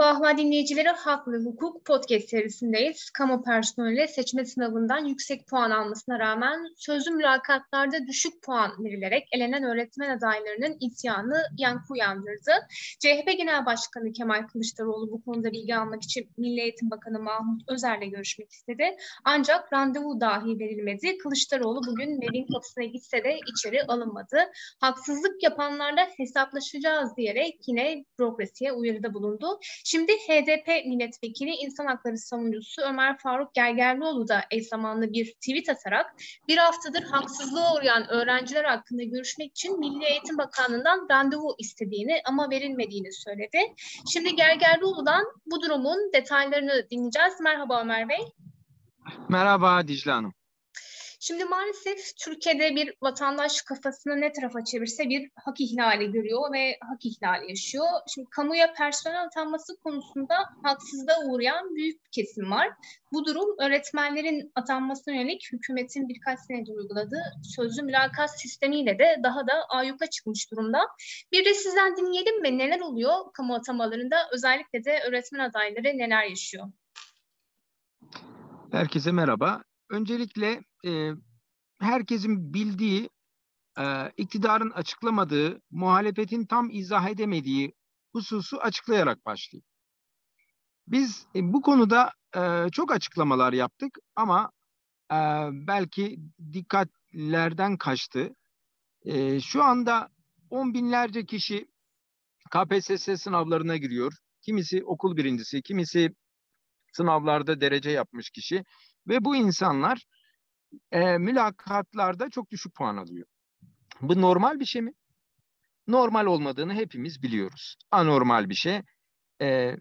Ahval dinleyicileri, Hak ve Hukuk podcast serisindeyiz. Kamu personeli seçme sınavından yüksek puan almasına rağmen sözlü mülakatlarda düşük puan verilerek elenen öğretmen adaylarının isyanı yankı uyandırdı. CHP Genel Başkanı Kemal Kılıçdaroğlu bu konuda bilgi almak için Milli Eğitim Bakanı Mahmut Özer'le görüşmek istedi. Ancak randevu dahi verilmedi. Kılıçdaroğlu bugün evin kapısına gitse de içeri alınmadı. Haksızlık yapanlarla hesaplaşacağız diyerek yine bürokrasiye uyarıda bulundu. Şimdi HDP milletvekili insan hakları savunucusu Ömer Faruk Gergerlioğlu da eş zamanlı bir tweet atarak bir haftadır haksızlığa uğrayan öğrenciler hakkında görüşmek için Milli Eğitim Bakanlığı'ndan randevu istediğini ama verilmediğini söyledi. Şimdi Gergerlioğlu'dan bu durumun detaylarını dinleyeceğiz. Merhaba Ömer Bey. Merhaba Dicle Hanım. Şimdi maalesef Türkiye'de bir vatandaş kafasını ne tarafa çevirse bir hak ihlali görüyor ve hak ihlali yaşıyor. Şimdi kamuya personel atanması konusunda haksızlığa uğrayan büyük bir kesim var. Bu durum öğretmenlerin atanmasına yönelik hükümetin birkaç senedir uyguladığı sözlü mülakat sistemiyle de daha da ayyuka çıkmış durumda. Bir de sizden dinleyelim mi? Neler oluyor kamu atamalarında? Özellikle de öğretmen adayları neler yaşıyor? Herkese merhaba. Öncelikle e, herkesin bildiği, e, iktidarın açıklamadığı, muhalefetin tam izah edemediği hususu açıklayarak başlayayım. Biz e, bu konuda e, çok açıklamalar yaptık ama e, belki dikkatlerden kaçtı. E, şu anda on binlerce kişi KPSS sınavlarına giriyor. Kimisi okul birincisi, kimisi sınavlarda derece yapmış kişi. Ve bu insanlar e, mülakatlarda çok düşük puan alıyor. Bu normal bir şey mi? Normal olmadığını hepimiz biliyoruz. Anormal bir şey. E,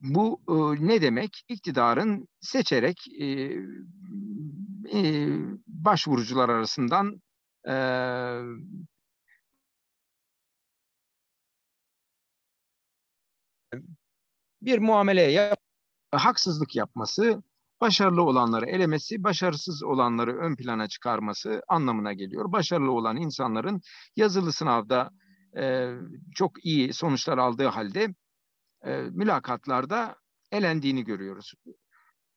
bu e, ne demek? İktidarın seçerek e, e, başvurucular arasından e, bir muamele yap haksızlık yapması, başarılı olanları elemesi, başarısız olanları ön plana çıkarması anlamına geliyor. Başarılı olan insanların yazılı sınavda e, çok iyi sonuçlar aldığı halde e, mülakatlarda elendiğini görüyoruz.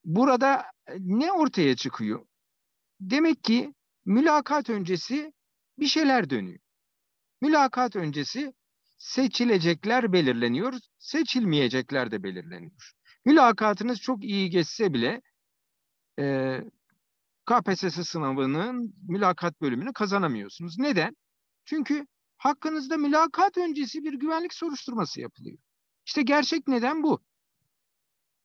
Burada ne ortaya çıkıyor? Demek ki mülakat öncesi bir şeyler dönüyor. Mülakat öncesi seçilecekler belirleniyor, seçilmeyecekler de belirleniyor. Mülakatınız çok iyi geçse bile e, KPSS sınavının mülakat bölümünü kazanamıyorsunuz. Neden? Çünkü hakkınızda mülakat öncesi bir güvenlik soruşturması yapılıyor. İşte gerçek neden bu.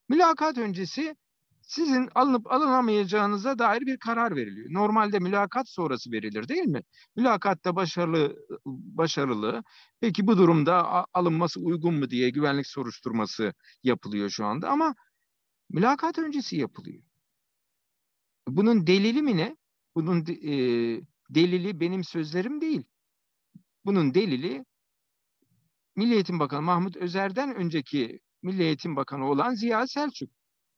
Mülakat öncesi sizin alınıp alınamayacağınıza dair bir karar veriliyor. Normalde mülakat sonrası verilir değil mi? Mülakatta başarılı başarılı. Peki bu durumda alınması uygun mu diye güvenlik soruşturması yapılıyor şu anda ama mülakat öncesi yapılıyor. Bunun delili mi ne? Bunun e, delili benim sözlerim değil. Bunun delili Milli Eğitim Bakanı Mahmut Özer'den önceki Milli Eğitim Bakanı olan Ziya Selçuk.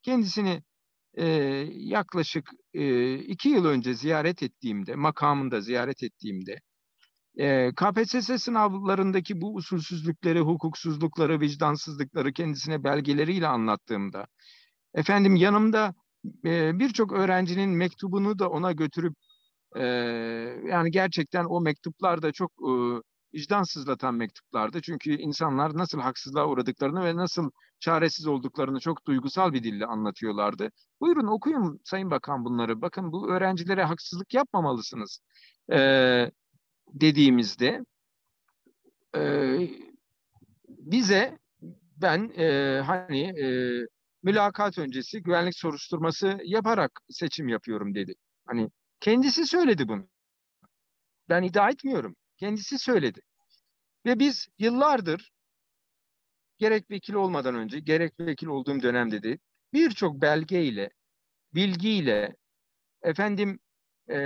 Kendisini e, yaklaşık e, iki yıl önce ziyaret ettiğimde, makamında ziyaret ettiğimde e, KPSS sınavlarındaki bu usulsüzlükleri, hukuksuzlukları, vicdansızlıkları kendisine belgeleriyle anlattığımda, efendim yanımda e, birçok öğrencinin mektubunu da ona götürüp yani gerçekten o mektuplar da çok e, mektuplardı. Çünkü insanlar nasıl haksızlığa uğradıklarını ve nasıl çaresiz olduklarını çok duygusal bir dille anlatıyorlardı. Buyurun okuyun Sayın Bakan bunları. Bakın bu öğrencilere haksızlık yapmamalısınız dediğimizde bize ben e, hani e, mülakat öncesi güvenlik soruşturması yaparak seçim yapıyorum dedi. Hani kendisi söyledi bunu. Ben iddia etmiyorum. Kendisi söyledi. Ve biz yıllardır gerek vekil olmadan önce, gerek vekil olduğum dönemde de birçok belgeyle, bilgiyle, efendim e,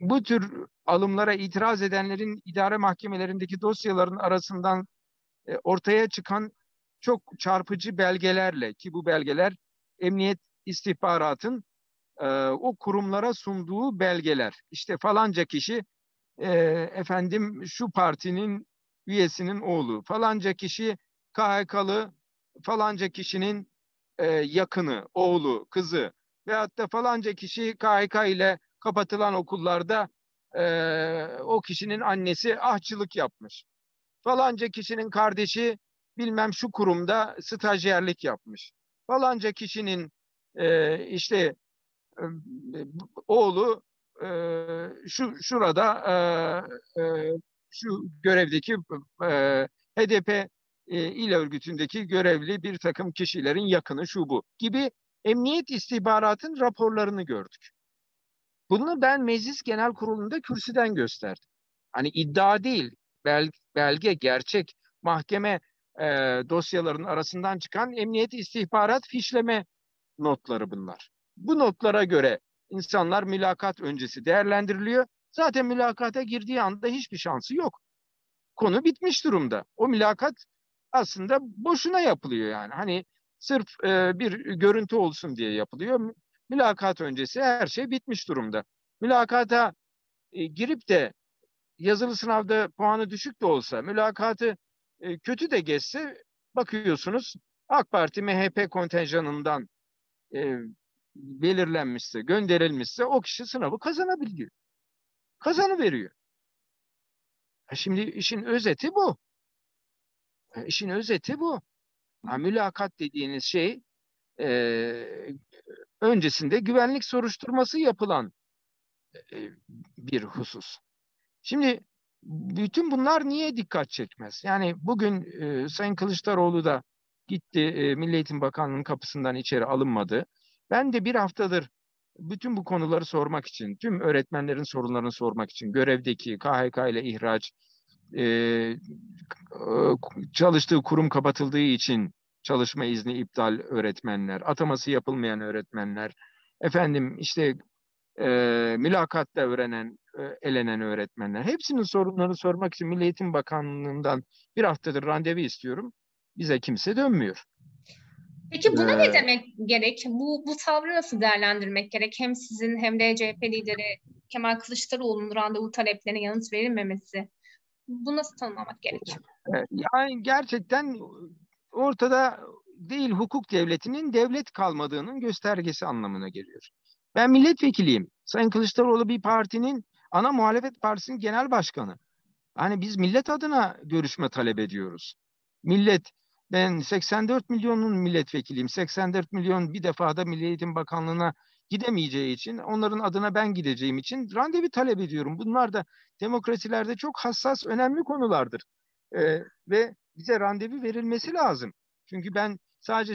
bu tür alımlara itiraz edenlerin idare mahkemelerindeki dosyaların arasından e, ortaya çıkan çok çarpıcı belgelerle ki bu belgeler emniyet istihbaratın e, o kurumlara sunduğu belgeler. İşte falanca kişi e, efendim şu partinin üyesinin oğlu, falanca kişi KHK'lı, falanca kişinin e, yakını, oğlu, kızı veyahut da falanca kişi KHK ile kapatılan okullarda e, o kişinin annesi ahçılık yapmış. Falanca kişinin kardeşi bilmem şu kurumda stajyerlik yapmış. Falanca kişinin e, işte e, oğlu e, şu şurada e, e, şu görevdeki e, HDP e, il örgütündeki görevli bir takım kişilerin yakını şu bu gibi emniyet istihbaratın raporlarını gördük. Bunu ben Meclis Genel Kurulu'nda kürsüden gösterdim. Hani iddia değil, belge, belge gerçek, mahkeme e, dosyaların arasından çıkan emniyet istihbarat fişleme notları bunlar. Bu notlara göre insanlar mülakat öncesi değerlendiriliyor. Zaten mülakata girdiği anda hiçbir şansı yok. Konu bitmiş durumda. O mülakat aslında boşuna yapılıyor yani. Hani sırf e, bir görüntü olsun diye yapılıyor. Mülakat öncesi her şey bitmiş durumda. Mülakata e, girip de yazılı sınavda puanı düşük de olsa, mülakatı e, kötü de geçse bakıyorsunuz AK Parti MHP kontenjanından e, belirlenmişse, gönderilmişse o kişi sınavı kazanabiliyor. Kazanı veriyor. Şimdi işin özeti bu. İşin özeti bu. Ha, mülakat dediğiniz şey e, öncesinde güvenlik soruşturması yapılan e, bir husus. Şimdi bütün bunlar niye dikkat çekmez? Yani bugün e, Sayın Kılıçdaroğlu da gitti e, Milli Eğitim Bakanlığı'nın kapısından içeri alınmadı. Ben de bir haftadır bütün bu konuları sormak için, tüm öğretmenlerin sorunlarını sormak için, görevdeki KHK ile ihraç, e, çalıştığı kurum kapatıldığı için çalışma izni iptal öğretmenler, ataması yapılmayan öğretmenler, efendim işte e, mülakatta öğrenen, e, elenen öğretmenler. Hepsinin sorunlarını sormak için Milli Eğitim Bakanlığı'ndan bir haftadır randevu istiyorum. Bize kimse dönmüyor. Peki buna ee, ne demek gerek? Bu, bu tavrı nasıl değerlendirmek gerek? Hem sizin hem de CHP lideri Kemal Kılıçdaroğlu'nun randevu taleplerine yanıt verilmemesi. Bu nasıl tanımlamak gerek? Yani gerçekten ortada değil hukuk devletinin devlet kalmadığının göstergesi anlamına geliyor. Ben milletvekiliyim. Sayın Kılıçdaroğlu bir partinin ana muhalefet partisinin genel başkanı. Hani biz millet adına görüşme talep ediyoruz. Millet ben 84 milyonun milletvekiliyim. 84 milyon bir defada Milli Eğitim Bakanlığı'na gidemeyeceği için, onların adına ben gideceğim için randevu talep ediyorum. Bunlar da demokrasilerde çok hassas, önemli konulardır. Ee, ve bize randevu verilmesi lazım. Çünkü ben sadece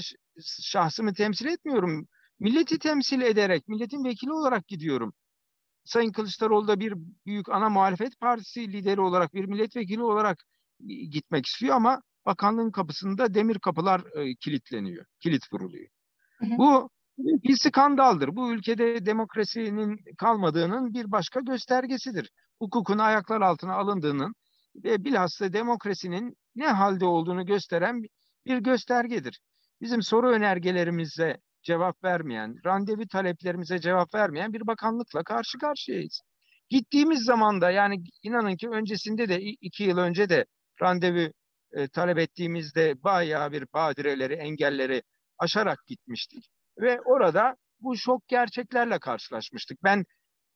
şahsımı temsil etmiyorum. Milleti temsil ederek, milletin vekili olarak gidiyorum. Sayın Kılıçdaroğlu da bir büyük ana muhalefet partisi lideri olarak, bir milletvekili olarak gitmek istiyor ama bakanlığın kapısında demir kapılar e, kilitleniyor, kilit vuruluyor. Hı hı. Bu bir skandaldır. Bu ülkede demokrasinin kalmadığının bir başka göstergesidir. Hukukun ayaklar altına alındığının ve bilhassa demokrasinin ne halde olduğunu gösteren bir göstergedir. Bizim soru önergelerimize cevap vermeyen, randevu taleplerimize cevap vermeyen bir bakanlıkla karşı karşıyayız. Gittiğimiz zaman da yani inanın ki öncesinde de iki yıl önce de randevu e, talep ettiğimizde bayağı bir badireleri, engelleri aşarak gitmiştik. Ve orada bu şok gerçeklerle karşılaşmıştık. Ben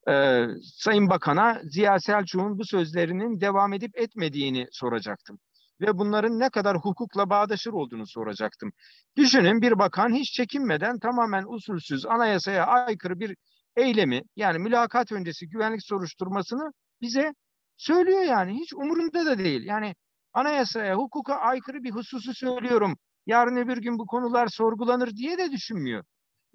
e, Sayın Bakan'a Ziya Selçuk'un bu sözlerinin devam edip etmediğini soracaktım. Ve bunların ne kadar hukukla bağdaşır olduğunu soracaktım. Düşünün bir bakan hiç çekinmeden tamamen usulsüz anayasaya aykırı bir eylemi yani mülakat öncesi güvenlik soruşturmasını bize söylüyor yani. Hiç umurunda da değil. Yani anayasaya, hukuka aykırı bir hususu söylüyorum. Yarın öbür gün bu konular sorgulanır diye de düşünmüyor.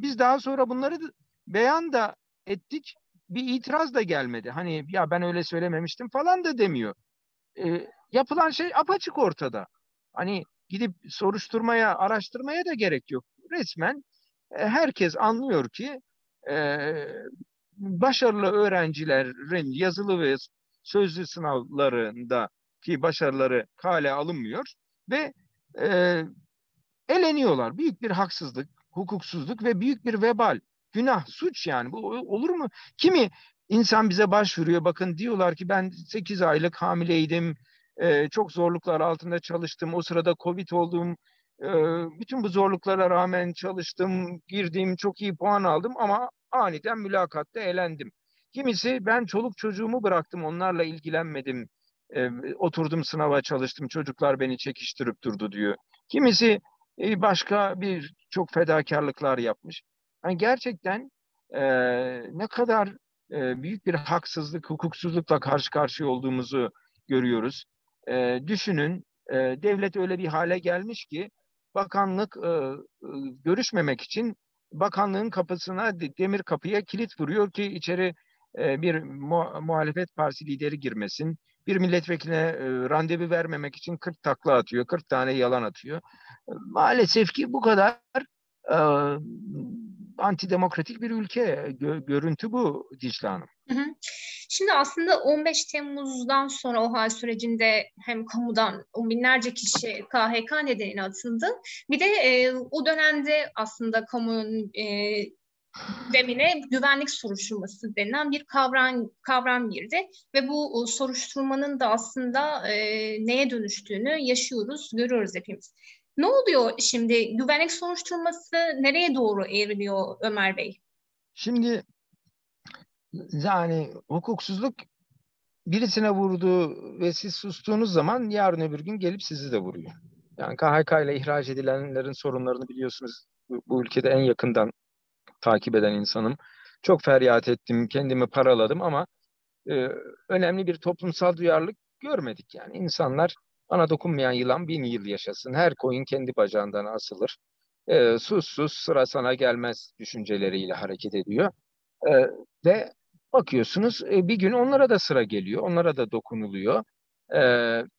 Biz daha sonra bunları beyan da ettik. Bir itiraz da gelmedi. Hani ya ben öyle söylememiştim falan da demiyor. E, yapılan şey apaçık ortada. Hani gidip soruşturmaya, araştırmaya da gerek yok. Resmen e, herkes anlıyor ki e, başarılı öğrencilerin yazılı ve sözlü sınavlarında ki başarıları kale alınmıyor ve e, eleniyorlar. Büyük bir haksızlık. hukuksuzluk ve büyük bir vebal. Günah, suç yani. Bu olur mu? Kimi insan bize başvuruyor. Bakın diyorlar ki ben 8 aylık hamileydim. Çok zorluklar altında çalıştım. O sırada Covid oldum. E, bütün bu zorluklara rağmen çalıştım, girdim, çok iyi puan aldım ama aniden mülakatta elendim. Kimisi ben çoluk çocuğumu bıraktım, onlarla ilgilenmedim. Oturdum sınava çalıştım, çocuklar beni çekiştirip durdu diyor. Kimisi başka bir çok fedakarlıklar yapmış. Yani gerçekten ne kadar büyük bir haksızlık, hukuksuzlukla karşı karşıya olduğumuzu görüyoruz. E, düşünün, e, devlet öyle bir hale gelmiş ki bakanlık e, e, görüşmemek için bakanlığın kapısına demir kapıya kilit vuruyor ki içeri e, bir mu muhalefet partisi lideri girmesin. Bir milletvekiline e, randevu vermemek için 40 takla atıyor, 40 tane yalan atıyor. Maalesef ki bu kadar e, antidemokratik bir ülke. Gö görüntü bu Dicle Hanım. Hı hı. Şimdi aslında 15 Temmuz'dan sonra o hal sürecinde hem kamudan on binlerce kişi KHK nedeniyle atıldı. Bir de e, o dönemde aslında kamunun e, demine güvenlik soruşturması denilen bir kavram kavram girdi ve bu soruşturmanın da aslında e, neye dönüştüğünü yaşıyoruz, görüyoruz hepimiz. Ne oluyor şimdi? Güvenlik soruşturması nereye doğru evriliyor Ömer Bey? Şimdi yani hukuksuzluk birisine vurdu ve siz sustuğunuz zaman yarın öbür gün gelip sizi de vuruyor. Yani KHK ile ihraç edilenlerin sorunlarını biliyorsunuz bu, bu ülkede en yakından takip eden insanım. Çok feryat ettim, kendimi paraladım ama e, önemli bir toplumsal duyarlılık görmedik yani. insanlar bana dokunmayan yılan bin yıl yaşasın. Her koyun kendi bacağından asılır. E, sus sus sıra sana gelmez düşünceleriyle hareket ediyor. E, ve bakıyorsunuz e, bir gün onlara da sıra geliyor. Onlara da dokunuluyor. E,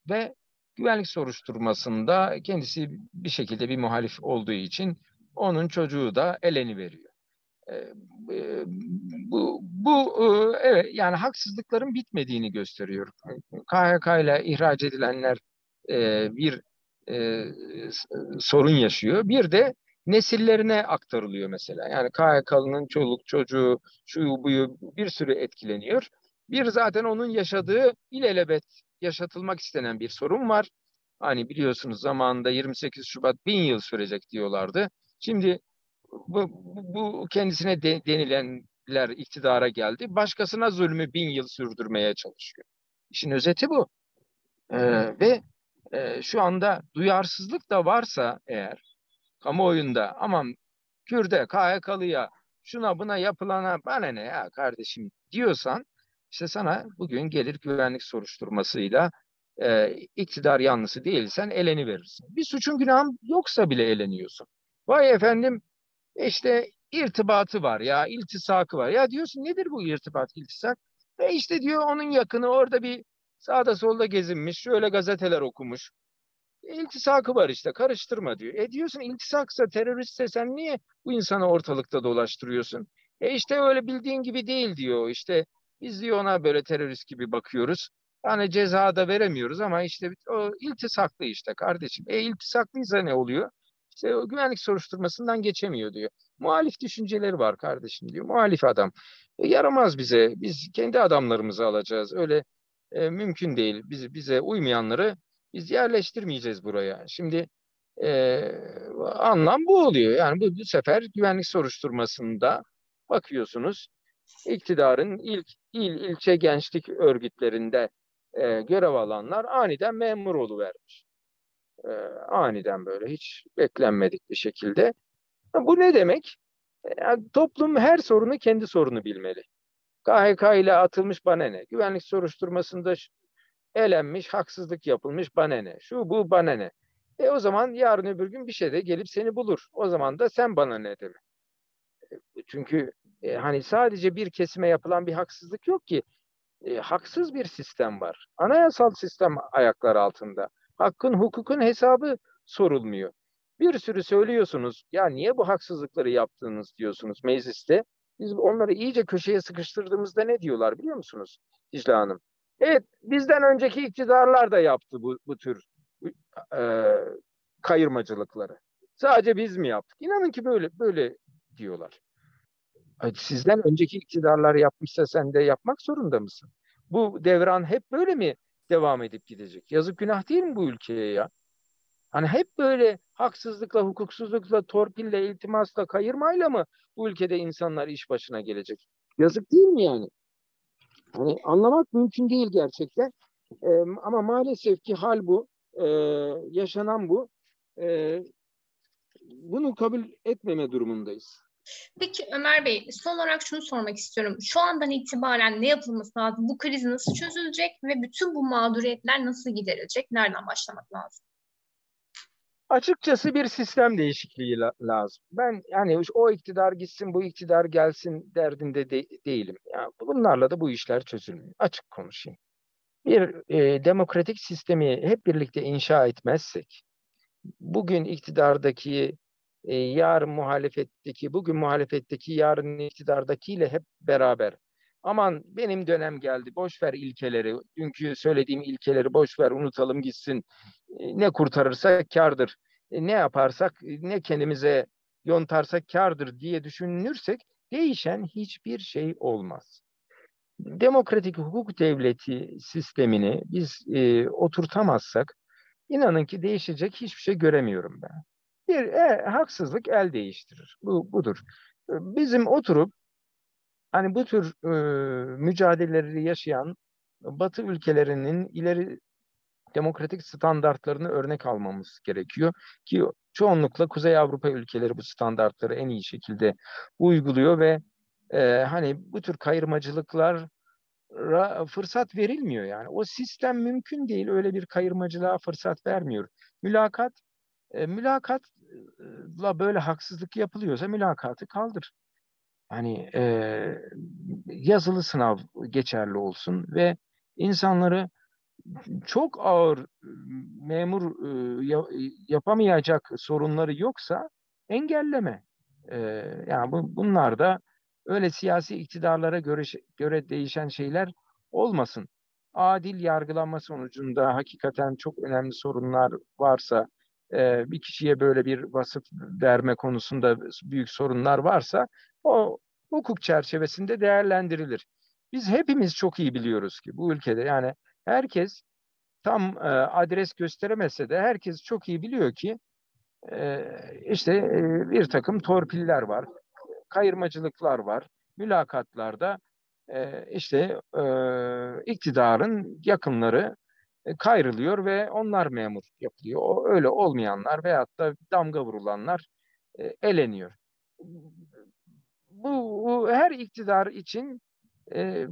ve güvenlik soruşturmasında kendisi bir şekilde bir muhalif olduğu için onun çocuğu da eleni veriyor. E, e, bu, bu e, evet yani haksızlıkların bitmediğini gösteriyor. KHK ile ihraç edilenler bir sorun yaşıyor. Bir de nesillerine aktarılıyor mesela. Yani KHK'lının çoluk çocuğu, şu buyu bir sürü etkileniyor. Bir zaten onun yaşadığı ilelebet yaşatılmak istenen bir sorun var. Hani biliyorsunuz zamanında 28 Şubat bin yıl sürecek diyorlardı. Şimdi bu, bu kendisine de, denilenler iktidara geldi. Başkasına zulmü bin yıl sürdürmeye çalışıyor. İşin özeti bu. Ee, ve e, şu anda duyarsızlık da varsa eğer kamuoyunda aman Kürde, KHK'lıya şuna buna yapılana bana ne ya kardeşim diyorsan işte sana bugün gelir güvenlik soruşturmasıyla e, iktidar yanlısı değilsen eleni verirsin. Bir suçun günahın yoksa bile eleniyorsun. Vay efendim işte irtibatı var ya, iltisakı var. Ya diyorsun nedir bu irtibat, iltisak? E işte diyor onun yakını orada bir sağda solda gezinmiş, şöyle gazeteler okumuş. İltisakı var işte, karıştırma diyor. E diyorsun iltisaksa, teröristse sen niye bu insanı ortalıkta dolaştırıyorsun? E işte öyle bildiğin gibi değil diyor. İşte biz diyor ona böyle terörist gibi bakıyoruz. Yani ceza da veremiyoruz ama işte o iltisaklı işte kardeşim. E iltisaklıysa ne oluyor? İşte o güvenlik soruşturmasından geçemiyor diyor. Muhalif düşünceleri var kardeşim diyor. Muhalif adam. E, yaramaz bize. Biz kendi adamlarımızı alacağız. Öyle e, mümkün değil. Biz, bize uymayanları biz yerleştirmeyeceğiz buraya. Şimdi e, anlam bu oluyor. Yani bu, bu sefer güvenlik soruşturmasında bakıyorsunuz iktidarın ilk il ilçe gençlik örgütlerinde e, görev alanlar aniden memur vermiş e, aniden böyle hiç beklenmedik bir şekilde. Bu ne demek? Yani toplum her sorunu kendi sorunu bilmeli. KHK ile atılmış bana ne? Güvenlik soruşturmasında elenmiş, haksızlık yapılmış bana ne? Şu bu bana ne? E o zaman yarın öbür gün bir şey de gelip seni bulur. O zaman da sen bana ne deme. E, çünkü e, hani sadece bir kesime yapılan bir haksızlık yok ki. E, haksız bir sistem var. Anayasal sistem ayaklar altında hakkın hukukun hesabı sorulmuyor. Bir sürü söylüyorsunuz ya niye bu haksızlıkları yaptınız diyorsunuz mecliste. Biz onları iyice köşeye sıkıştırdığımızda ne diyorlar biliyor musunuz Dicle Hanım? Evet bizden önceki iktidarlar da yaptı bu, bu tür e, kayırmacılıkları. Sadece biz mi yaptık? İnanın ki böyle böyle diyorlar. Sizden önceki iktidarlar yapmışsa sen de yapmak zorunda mısın? Bu devran hep böyle mi devam edip gidecek? Yazık günah değil mi bu ülkeye ya? Hani hep böyle haksızlıkla, hukuksuzlukla, torpille, iltimasla, kayırmayla mı bu ülkede insanlar iş başına gelecek? Yazık değil mi yani? Hani anlamak mümkün değil gerçekten. Ee, ama maalesef ki hal bu. Ee, yaşanan bu. Ee, bunu kabul etmeme durumundayız. Peki Ömer Bey, son olarak şunu sormak istiyorum. Şu andan itibaren ne yapılması lazım? Bu kriz nasıl çözülecek ve bütün bu mağduriyetler nasıl giderilecek? Nereden başlamak lazım? Açıkçası bir sistem değişikliği lazım. Ben yani o iktidar gitsin, bu iktidar gelsin derdinde de, değilim. Yani bunlarla da bu işler çözülmüyor. Açık konuşayım. Bir e, demokratik sistemi hep birlikte inşa etmezsek, bugün iktidardaki, e, yarın muhalefetteki, bugün muhalefetteki, yarın iktidardakiyle hep beraber aman benim dönem geldi boş ver ilkeleri dünkü söylediğim ilkeleri boş ver unutalım gitsin ne kurtarırsa kardır e, ne yaparsak ne kendimize yontarsak kardır diye düşünürsek değişen hiçbir şey olmaz. Demokratik hukuk devleti sistemini biz e, oturtamazsak inanın ki değişecek hiçbir şey göremiyorum ben. Bir e, haksızlık el değiştirir. Bu budur. Bizim oturup Hani bu tür e, mücadeleleri yaşayan Batı ülkelerinin ileri demokratik standartlarını örnek almamız gerekiyor ki çoğunlukla Kuzey Avrupa ülkeleri bu standartları en iyi şekilde uyguluyor ve e, hani bu tür kayırmacılıklar fırsat verilmiyor yani. O sistem mümkün değil. Öyle bir kayırmacılığa fırsat vermiyor. Mülakat e, mülakatla böyle haksızlık yapılıyorsa mülakatı kaldır hani e, yazılı sınav geçerli olsun ve insanları çok ağır memur yapamayacak sorunları yoksa engelleme. Yani bu, bunlar da öyle siyasi iktidarlara göre göre değişen şeyler olmasın. Adil yargılanma sonucunda hakikaten çok önemli sorunlar varsa bir kişiye böyle bir vasıf verme konusunda büyük sorunlar varsa o hukuk çerçevesinde değerlendirilir. Biz hepimiz çok iyi biliyoruz ki bu ülkede yani herkes tam e, adres gösteremese de herkes çok iyi biliyor ki e, işte e, bir takım torpiller var, kayırmacılıklar var, mülakatlarda e, işte e, iktidarın yakınları e, kayrılıyor ve onlar memur yapılıyor. O, öyle olmayanlar veyahut da damga vurulanlar e, eleniyor bu, bu her iktidar için e,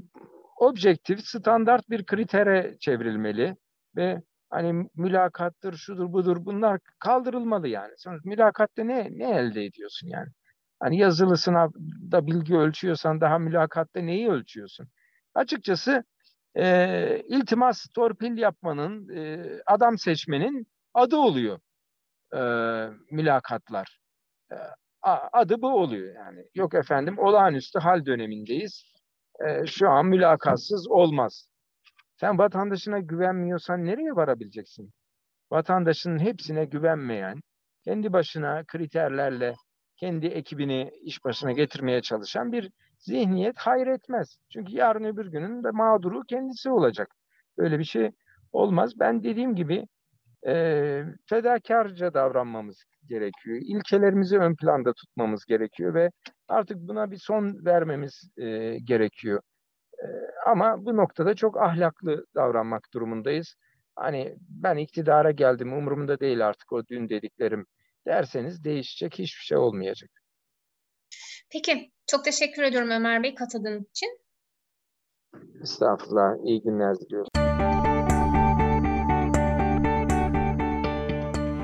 objektif, standart bir kritere çevrilmeli ve hani mülakattır, şudur budur bunlar kaldırılmalı yani. Sonuç mülakatta ne ne elde ediyorsun yani? Hani yazılı sınavda bilgi ölçüyorsan daha mülakatta neyi ölçüyorsun? Açıkçası e, iltimas torpil yapmanın, e, adam seçmenin adı oluyor e, mülakatlar. E, adı bu oluyor yani. Yok efendim olağanüstü hal dönemindeyiz. E, şu an mülakatsız olmaz. Sen vatandaşına güvenmiyorsan nereye varabileceksin? Vatandaşın hepsine güvenmeyen, kendi başına kriterlerle kendi ekibini iş başına getirmeye çalışan bir zihniyet hayır etmez. Çünkü yarın öbür günün de mağduru kendisi olacak. Öyle bir şey olmaz. Ben dediğim gibi e, fedakarca davranmamız gerekiyor. İlkelerimizi ön planda tutmamız gerekiyor ve artık buna bir son vermemiz e, gerekiyor. E, ama bu noktada çok ahlaklı davranmak durumundayız. Hani ben iktidara geldim umurumda değil artık o dün dediklerim derseniz değişecek hiçbir şey olmayacak. Peki çok teşekkür ediyorum Ömer Bey katıldığınız için. Estağfurullah iyi günler diliyorum.